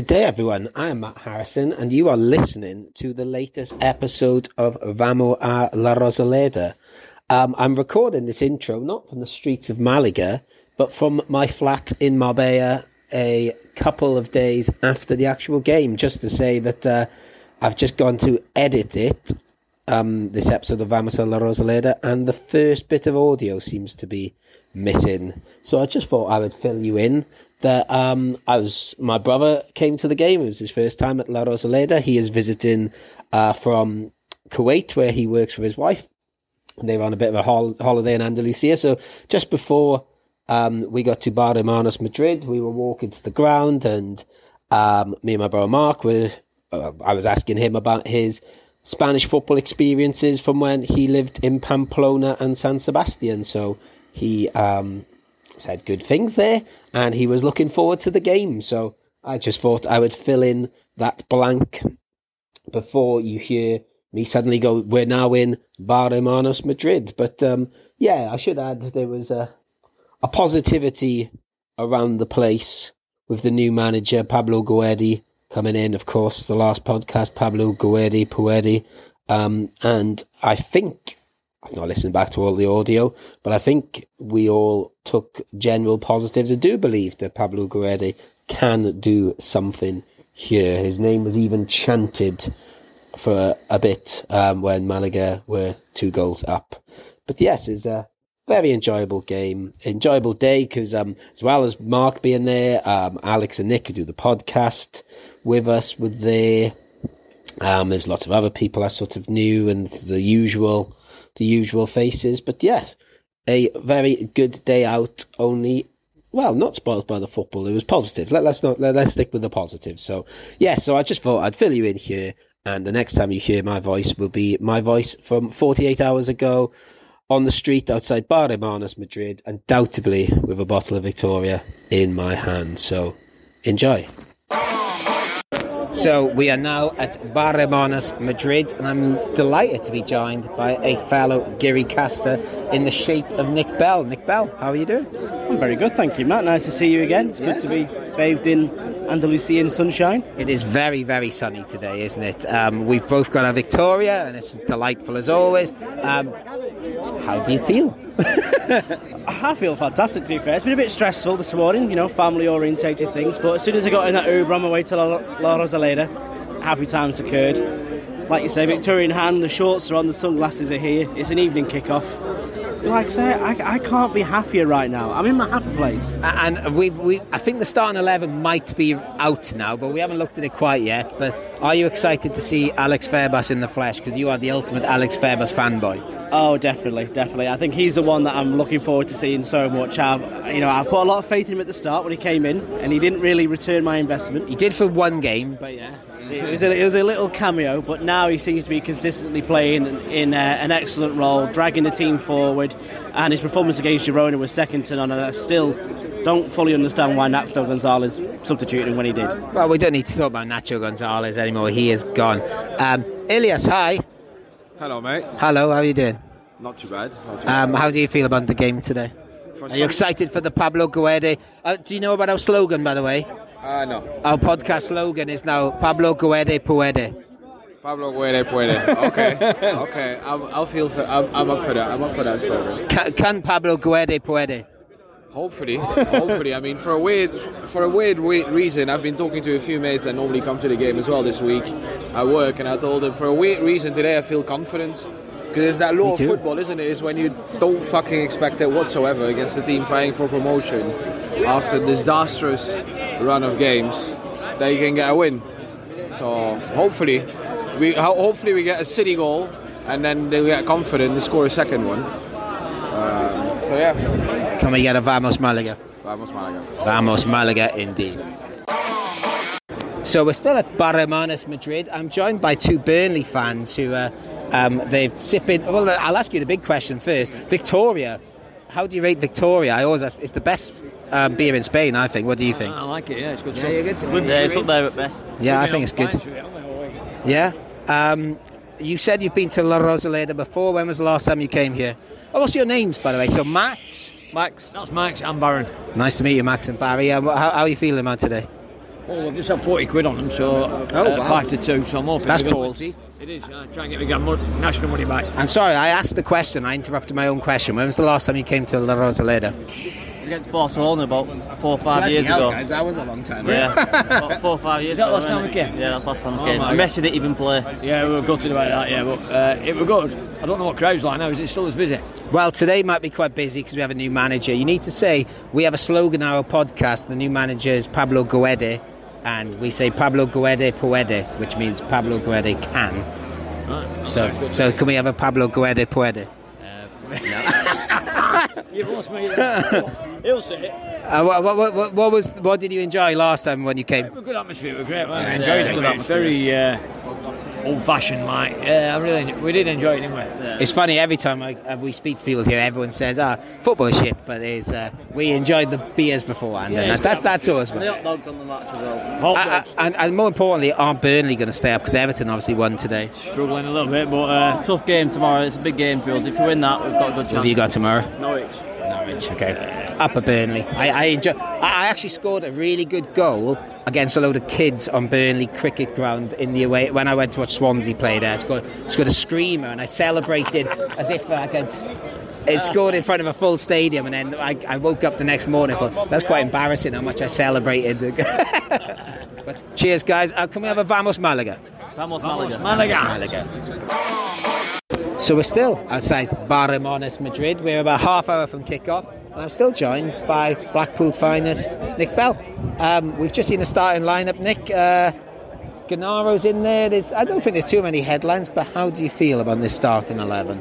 Good day, everyone. I am Matt Harrison, and you are listening to the latest episode of Vamo a la Rosaleda. Um, I'm recording this intro not from the streets of Malaga, but from my flat in Marbella a couple of days after the actual game, just to say that uh, I've just gone to edit it, um, this episode of Vamos a la Rosaleda, and the first bit of audio seems to be missing. So I just thought I would fill you in that um, I was my brother came to the game. It was his first time at La Rosaleda. He is visiting uh, from Kuwait, where he works with his wife. And they were on a bit of a hol- holiday in Andalusia. So just before um, we got to Bar Madrid, we were walking to the ground, and um, me and my brother Mark were. Uh, I was asking him about his Spanish football experiences from when he lived in Pamplona and San Sebastian. So he um, said good things there, and he was looking forward to the game. So I just thought I would fill in that blank before you hear me suddenly go, we're now in Bar Hermanos Madrid. But um, yeah, I should add there was a, a positivity around the place with the new manager, Pablo Guede, coming in. Of course, the last podcast, Pablo Guede, Puede. Um, and I think I've not listened back to all the audio, but I think we all took general positives and do believe that Pablo Guede can do something here. His name was even chanted for a, bit um, when Malaga were two goals up. But yes, it's a very enjoyable game, enjoyable day because um, as well as Mark being there, um, Alex and Nick do the podcast with us were there. Um, there's lots of other people I sort of knew and the usual the usual faces. But yes, a very good day out. Only, well, not spoiled by the football. It was positive. Let, us not let, us stick with the positive. So yeah, so I just thought I'd fill you in here, and the next time you hear my voice will be my voice from 48 hours ago on the street outside Bar Hermanos, Madrid, undoubtedly with a bottle of Victoria in my hand. So enjoy. So we are now at Bar Hermanos, Madrid, and I'm delighted to be joined by a fellow Giri caster in the shape of Nick Bell. Nick Bell, how are you doing? I'm very good, thank you, Matt. Nice to see you again. It's yes. good to be bathed in Andalusian sunshine. It is very, very sunny today, isn't it? Um, we've both got our Victoria, and it's delightful as always. Um, how do you feel? I feel fantastic to be fair. It's been a bit stressful this morning, you know, family orientated things, but as soon as I got in that Uber on my way to La, La Rosaleda, happy times occurred. Like you say, Victoria in hand, the shorts are on, the sunglasses are here. It's an evening kick-off. Like I say, I, I can't be happier right now. I'm in my happy place. And we, we, I think the starting eleven might be out now, but we haven't looked at it quite yet. But are you excited to see Alex Febas in the flesh? Because you are the ultimate Alex Febas fanboy. Oh, definitely, definitely. I think he's the one that I'm looking forward to seeing so much. I've, you know, I put a lot of faith in him at the start when he came in, and he didn't really return my investment. He did for one game, but yeah. It was, a, it was a little cameo, but now he seems to be consistently playing in uh, an excellent role, dragging the team forward. And his performance against Girona was second to none. And I still don't fully understand why Nacho Gonzalez substituted him when he did. Well, we don't need to talk about Nacho Gonzalez anymore. He is gone. Um, Ilias, hi. Hello, mate. Hello, how are you doing? Not too bad. Not too um, how do you feel about the game today? For are you excited for the Pablo Guede? Uh, do you know about our slogan, by the way? Uh, no. Our podcast slogan is now Pablo Guede Puede. Pablo Guede Puede. Okay, okay. I'll, I'll feel for. I'm, I'm, up for that. I'm up for that slogan. Can, can Pablo Guede Puede? Hopefully, hopefully. I mean, for a weird, for a weird, weird reason, I've been talking to a few mates that normally come to the game as well this week at work, and I told them for a weird reason today I feel confident because it's that law of football, isn't it? Is when you don't fucking expect it whatsoever against a team fighting for promotion after a disastrous run of games that you can get a win. So hopefully, we hopefully we get a City goal, and then they get confident to score a second one. Uh, so yeah. Can we get a Vamos Malaga? Vamos Malaga. Vamos Malaga, indeed. So we're still at Bar Hermanos Madrid. I'm joined by two Burnley fans who are um, they're sipping. Well, I'll ask you the big question first. Victoria, how do you rate Victoria? I always ask. It's the best um, beer in Spain, I think. What do you think? I like it. Yeah, it's good. Yeah, you're good. good yeah, it's up there at best. Yeah, I think it's good. Yeah. Um, you said you've been to La Rosaleda before. When was the last time you came here? Oh, what's your names, by the way? So Max. Max. That's Max and Baron. Nice to meet you, Max and Barry. Um, how, how, are you feeling, man, today? Well, we've just had 40 quid on them, so uh, wow. 5 to 2, so I'm hoping That's we're gonna ballsy. It is, uh, try and get my grand mo- national money back. I'm sorry, I asked the question. I interrupted my own question. When was the last time you came to La Rosaleda? Against Barcelona about four or five years ago. that was a long time. Yeah, about four or five years that ago. last time wasn't we came? Yeah, that's last time we Oh came. my And Messi didn't even play. Yeah, we were gutted about that, yeah, but uh, it was good. I don't know what crowd's like now. Is it still as busy? Well, today might be quite busy because we have a new manager. You need to say we have a slogan in our podcast. The new manager is Pablo Guede, and we say Pablo Guede puede, which means Pablo Guede can. Right. So, so can we have a Pablo Guede puede? You've lost me. He'll say it. Uh, what, what, what, what was what did you enjoy last time when you came? It was a good atmosphere. It was great, Yeah, it? it's very good atmosphere. Very uh, old-fashioned, like. Yeah, I really, we did enjoy it, didn't we? It's funny every time I, uh, we speak to people here, everyone says, "Ah, football is shit," but it's, uh, we enjoyed the beers beforehand, Yeah, and that, that, that's us. And the man. hot dogs on the match as well. Hot dogs. and, and more importantly, are Burnley going to stay up? Because Everton obviously won today. Struggling a little bit, but uh, Tough game tomorrow. It's a big game for us. If we win that, we've got a good chance. What have you got tomorrow? Norwich. Norwich. Okay. Up at Burnley. I, I enjoy. I I actually scored a really good goal against a load of kids on Burnley cricket ground in the away when I went to watch Swansea play there. I scored, scored a screamer and I celebrated as if I could. It scored in front of a full stadium, and then I, I woke up the next morning. and thought that's quite embarrassing how much I celebrated. but cheers, guys. Uh, can we have a Vamos Malaga? Vamos, Vamos, Malaga. Malaga. So we're still outside Bar Hermanos, Madrid. We're about half hour from kick-off, and I'm still joined by Blackpool finest Nick Bell. Um, we've just seen the starting lineup. Nick, uh, Genaro's in there. There's, I don't think there's too many headlines, but how do you feel about this starting eleven?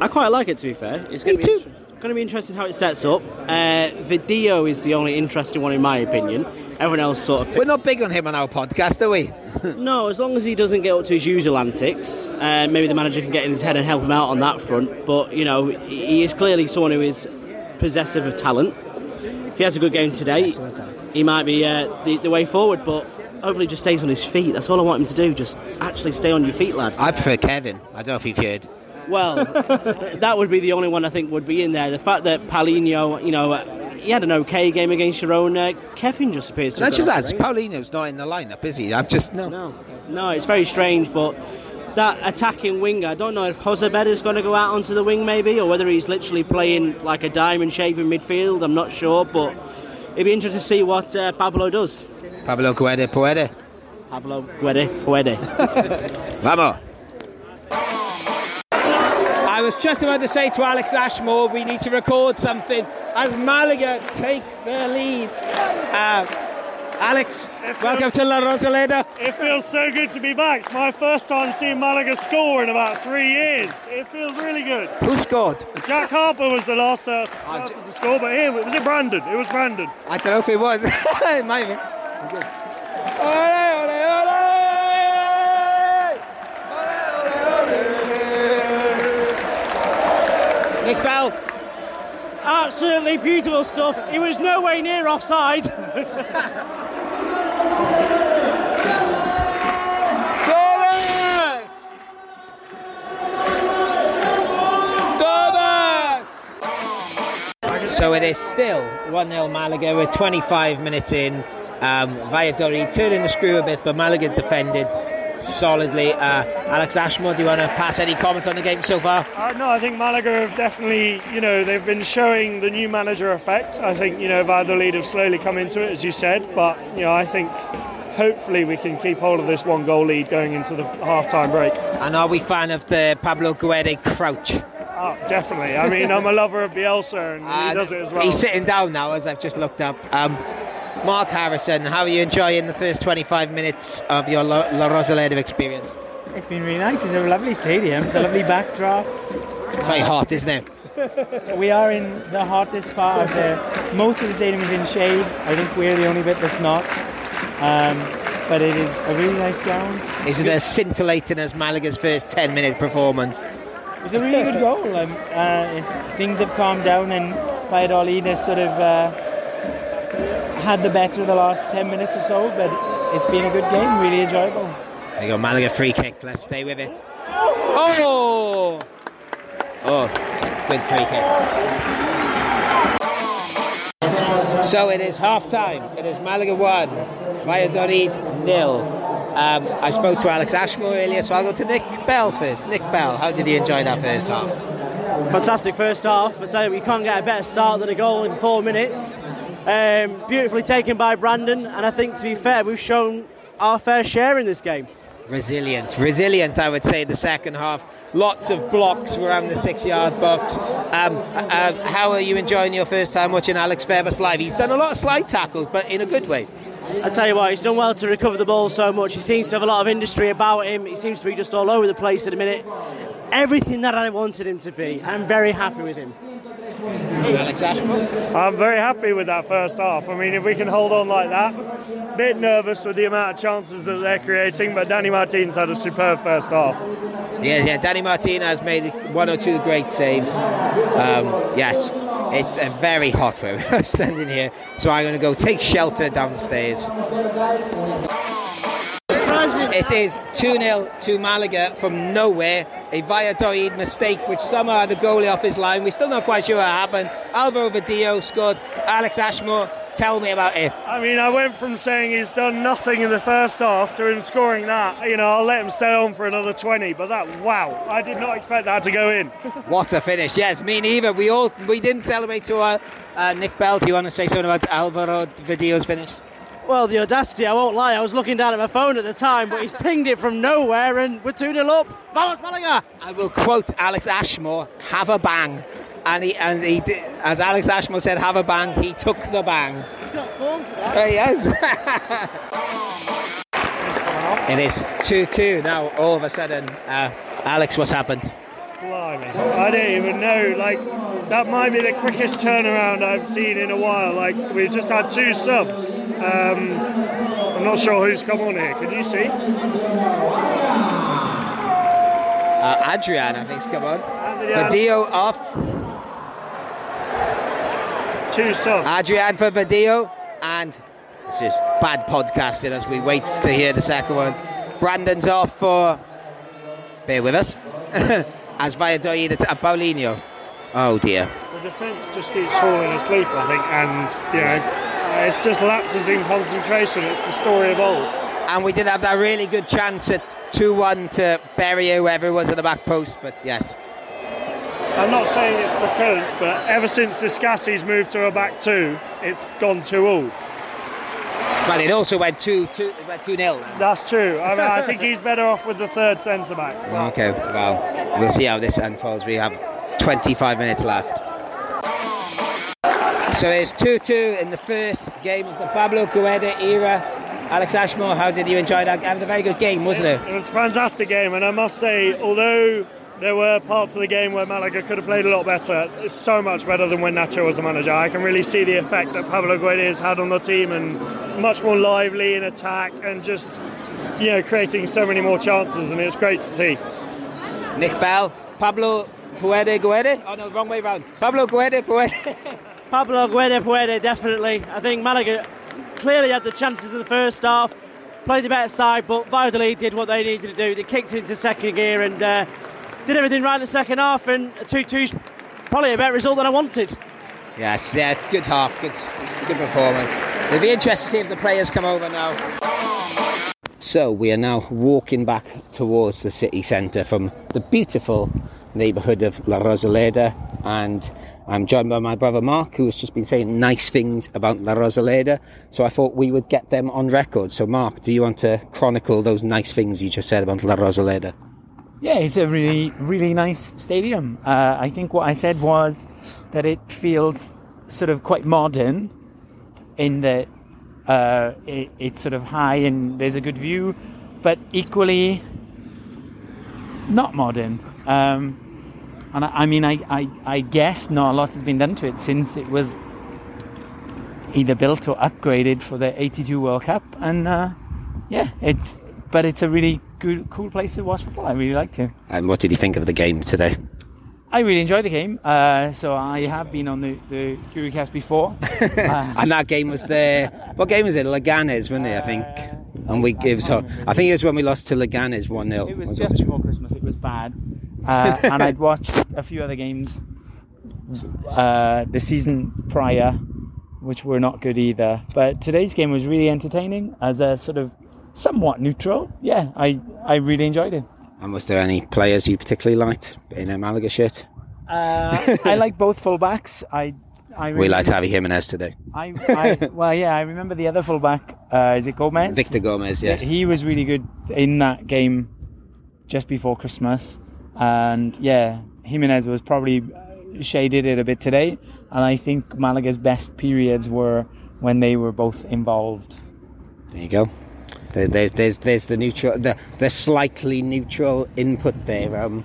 I quite like it to be fair. It's Me too. Be going to be interesting how it sets up. Uh, Video is the only interesting one in my opinion. Everyone else sort of We're not big on him on our podcast, are we? No, as long as he doesn't get up to his usual antics, uh, maybe the manager can get in his head and help him out on that front. But you know, he is clearly someone who is possessive of talent. If he has a good game today, he might be uh, the, the way forward. But hopefully, he just stays on his feet. That's all I want him to do. Just actually stay on your feet, lad. I prefer Kevin. I don't know if you've heard. Well, that would be the only one I think would be in there. The fact that Paulino, you know, he had an okay game against Girona. Kevin just appears to. That's just that. the not in the lineup, is he? I've just no. No, no, it's very strange, but that attacking winger, I don't know if Jozabed is going to go out onto the wing maybe, or whether he's literally playing like a diamond shape in midfield. I'm not sure, but it'd be interesting to see what uh, Pablo does. Pablo Guede Puede. Pablo Guede, Puede. Vamos. I was just about to say to Alex Ashmore, we need to record something as Malaga take their lead. Uh, Alex, welcome to La Rosaleda. It feels so good to be back. It's my first time seeing Malaga score in about three years. It feels really good. Who scored? Jack Harper was the last, uh, Ah, last J- to score, but here was it Brandon? It was Brandon. I don't know if it was. it might have been. It's Absolutely beautiful stuff. He was nowhere near offside. Thomas! Thomas! So it is still 1 0 Malaga. We're 25 minutes in. Um, Valladolid turning the screw a bit, but Malaga defended solidly. Uh, Alex Ashmore, do you want to pass any comment on the game so far? Uh, no, I think Malaga have definitely, you know, they've been showing the new manager effect. I think, you know, Valladolid have slowly come into it, as you said, but, you know, I think hopefully we can keep hold of this one goal lead going into the half-time break. And are we fan of the Pablo Guede crouch? Oh, definitely. I mean, I'm a lover of Bielsa and he does it as well. He's sitting down now, as I've just looked up. Um, Mark Harrison, how are you enjoying the first 25 minutes of your La, La Rosaleda experience? It's been really nice. It's a lovely stadium. It's a lovely backdrop. It's very hot, isn't it? We are in the hottest part of the. Most of the stadium is in shade. I think we're the only bit that's not. Um, but it is a really nice ground. Is it as scintillating as Malaga's first 10 minute performance? It's a really good goal. Um, uh, things have calmed down, and Valladolid has sort of uh, had the better the last 10 minutes or so. But it's been a good game. Really enjoyable. There you go, Malaga free kick. Let's stay with it. Oh! Oh, good free kick. So it is half time. It is Malaga 1, Valladolid nil. Um, I spoke to Alex Ashmore earlier, so I'll go to Nick Bell first. Nick Bell, how did you enjoy that first half? Fantastic first half. I say we can't get a better start than a goal in four minutes. Um, beautifully taken by Brandon, and I think to be fair, we've shown our fair share in this game. Resilient, resilient, I would say, the second half. Lots of blocks around the six yard box. Um, uh, how are you enjoying your first time watching Alex Febas live? He's done a lot of slide tackles, but in a good way. I tell you what, he's done well to recover the ball so much. He seems to have a lot of industry about him. He seems to be just all over the place at the minute. Everything that I wanted him to be. I'm very happy with him. Alex Ashmore? I'm very happy with that first half. I mean, if we can hold on like that, bit nervous with the amount of chances that they're creating, but Danny Martinez had a superb first half. Yeah, yeah, Danny Martinez made one or two great saves. Um, yes, it's a very hot where we're standing here, so I'm going to go take shelter downstairs. It is 2 0 to Malaga from nowhere. A Valladolid mistake, which somehow had the goalie off his line. We're still not quite sure what happened. Alvaro Vadillo scored. Alex Ashmore, tell me about it. I mean, I went from saying he's done nothing in the first half to him scoring that. You know, I'll let him stay on for another 20, but that, wow, I did not expect that to go in. What a finish! Yes, me neither. We all we didn't celebrate to uh, uh, Nick Bell. Do you want to say something about Alvaro Vadillo's finish? Well, the audacity, I won't lie, I was looking down at my phone at the time, but he's pinged it from nowhere and we're 2 0 up. Vamos, Malaga! I will quote Alex Ashmore: "Have a bang," and he and he, did, as Alex Ashmore said, "Have a bang." He took the bang. He's got form for that. Uh, yes. it is two-two now. All of a sudden, uh, Alex, what's happened? Blimey. I don't even know. Like, that might be the quickest turnaround I've seen in a while. Like, we've just had two subs. Um, I'm not sure who's come on here. Can you see? Uh, Adrian, I think's come on. Adrian. Off. It's two subs. Adrian for Vadillo, and this is bad podcasting as we wait to hear the second one. Brandon's off for. Bear with us. as Valladolid at Paulinho. Oh dear. The defence just keeps falling asleep, I think, and, you know, it's just lapses in concentration. It's the story of old. And we did have that really good chance at 2 1 to bury whoever was at the back post, but yes. I'm not saying it's because, but ever since the Discassi's moved to a back two, it's gone two all. But it also went 2 2 it went 2 0. That's true. I mean, I think he's better off with the third centre back. Okay, well, we'll see how this unfolds. We have 25 minutes left. So it's 2 2 in the first game of the Pablo Guede era. Alex Ashmore, how did you enjoy that? That was a very good game, wasn't it? It was a fantastic game, and I must say, although there were parts of the game where Malaga could have played a lot better, it's so much better than when Nacho was the manager. I can really see the effect that Pablo Guede has had on the team, and much more lively in attack, and just you know creating so many more chances, and it's great to see. Nick Bell, Pablo Puede Guede? Oh no, wrong way round. Pablo Guede Puede. Pablo Guede Puede, definitely. I think Malaga clearly had the chances in the first half, played the better side, but Valladolid did what they needed to do. They kicked into second gear and uh, did everything right in the second half, and a 2 2's probably a better result than I wanted. yes, yeah, good half, good, good performance. It'll be interesting to see if the players come over now. So we are now walking back towards the city centre from the beautiful neighbourhood of La Rosaleda, and I'm joined by my brother Mark, who has just been saying nice things about La Rosaleda. So I thought we would get them on record. So Mark, do you want to chronicle those nice things you just said about La Rosaleda? Yeah, it's a really, really nice stadium. Uh, I think what I said was that it feels sort of quite modern in that uh, it, it's sort of high and there's a good view, but equally not modern. Um, and I, I mean, I, I, I guess not a lot has been done to it since it was either built or upgraded for the 82 World Cup. And uh, yeah, it's but it's a really good, cool place to watch football. I really liked it. And what did you think of the game today? I really enjoyed the game. Uh, so I have been on the, the Curicast before. Uh, And that game was there. What game was it? Leganes, wasn't it? I think. And we give so. I think it was when we lost to Leganes one 0 it was just before Christmas. It was bad. Uh, and I'd watched a few other games uh, the season prior which were not good either. But today's game was really entertaining as a sort of somewhat neutral. Yeah, I, I really enjoyed it. And was there any players you particularly liked in a Malaga shirt? Uh, I like both fullbacks. I, I We liked Javi Jimenez today. I, I, well, yeah, I remember the other fullback. Uh, is it Gomez? Victor Gomez, yes. He was really good in that game just before Christmas, and yeah, Jimenez was probably shaded it a bit today. And I think Malaga's best periods were when they were both involved. There you go. There- There's there's there's the neutral the the slightly neutral input there. Um,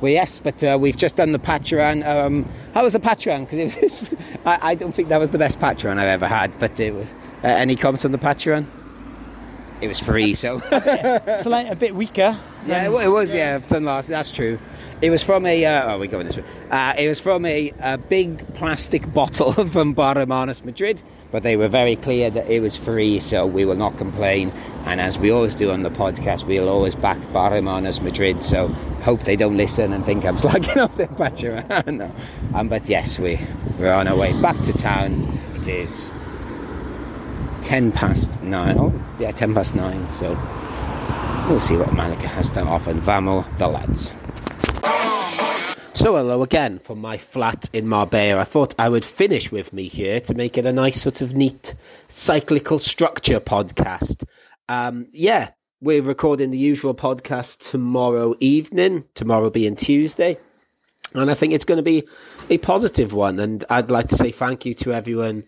well, yes, but uh, we've just done the Patreon. Um, how was the Patreon? Because it was, I, I don't think that was the best Patreon I've ever had. But it was. Uh, any comments on the Patreon? It was free, so Slight, a bit weaker. yeah, it, wa- it was. Yeah, I've done last. That's true. It was from a. Uh, oh, we're going this way. Uh, it was from a, a big plastic bottle from Bar Hermanos Madrid, but they were very clear that it was free, so we will not complain. And as we always do on the podcast, we'll always back Bar Hermanos Madrid. So hope they don't listen and think I'm slagging off their Patreon. no. um, but yes, we we're on our way back to town. It is ten past nine. Oh, yeah, ten past nine. So we'll see what Malaga has to offer. And Vamo, the lads. So hello again from my flat in Marbella. I thought I would finish with me here to make it a nice sort of neat cyclical structure podcast. Um, yeah, we're recording the usual podcast tomorrow evening, tomorrow being Tuesday. And I think it's going to be a positive one. And I'd like to say thank you to everyone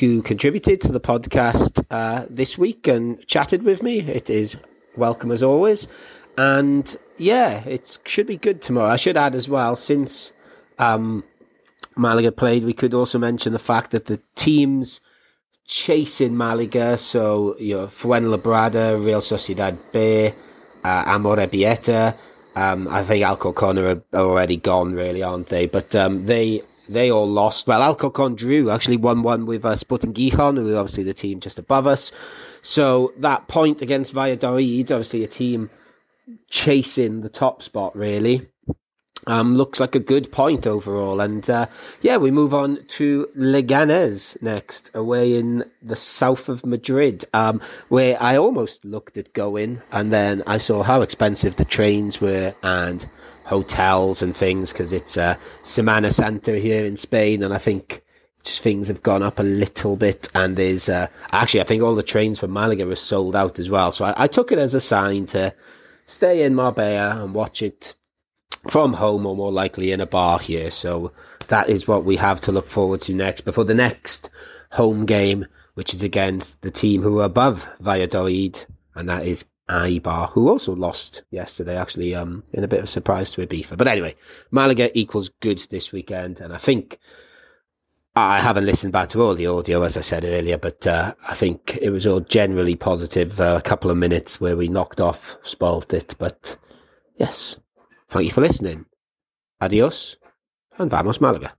who contributed to the podcast uh, this week and chatted with me. It is welcome as always. And yeah, it should be good tomorrow. I should add as well, since um, Malaga played, we could also mention the fact that the teams chasing Malaga, so you know, Fuenlabrada, Real Sociedad B, uh, Amorebieta, um, I think Alcorcon are, are already gone, really, aren't they? But um, they they all lost. Well, Alcorcon drew, actually won one with uh, Sporting Gijon, who are obviously the team just above us. So that point against Valladolid, obviously a team chasing the top spot, really. Um, looks like a good point overall. And uh, yeah, we move on to Leganés next, away in the south of Madrid, um, where I almost looked at going, and then I saw how expensive the trains were and hotels and things because it's uh, Semana Santa here in Spain, and I think just things have gone up a little bit. And there's uh, actually, I think all the trains from Malaga are sold out as well. So I, I took it as a sign to stay in Marbella and watch it from home or more likely in a bar here. So that is what we have to look forward to next before the next home game, which is against the team who are above Valladolid, and that is Eibar, who also lost yesterday, actually, um, in a bit of surprise to Ibiza. But anyway, Malaga equals good this weekend, and I think I haven't listened back to all the audio, as I said earlier, but uh, I think it was all generally positive. Uh, a couple of minutes where we knocked off, spoilt it, but yes. Thank you for listening. Adios and vamos Malaga.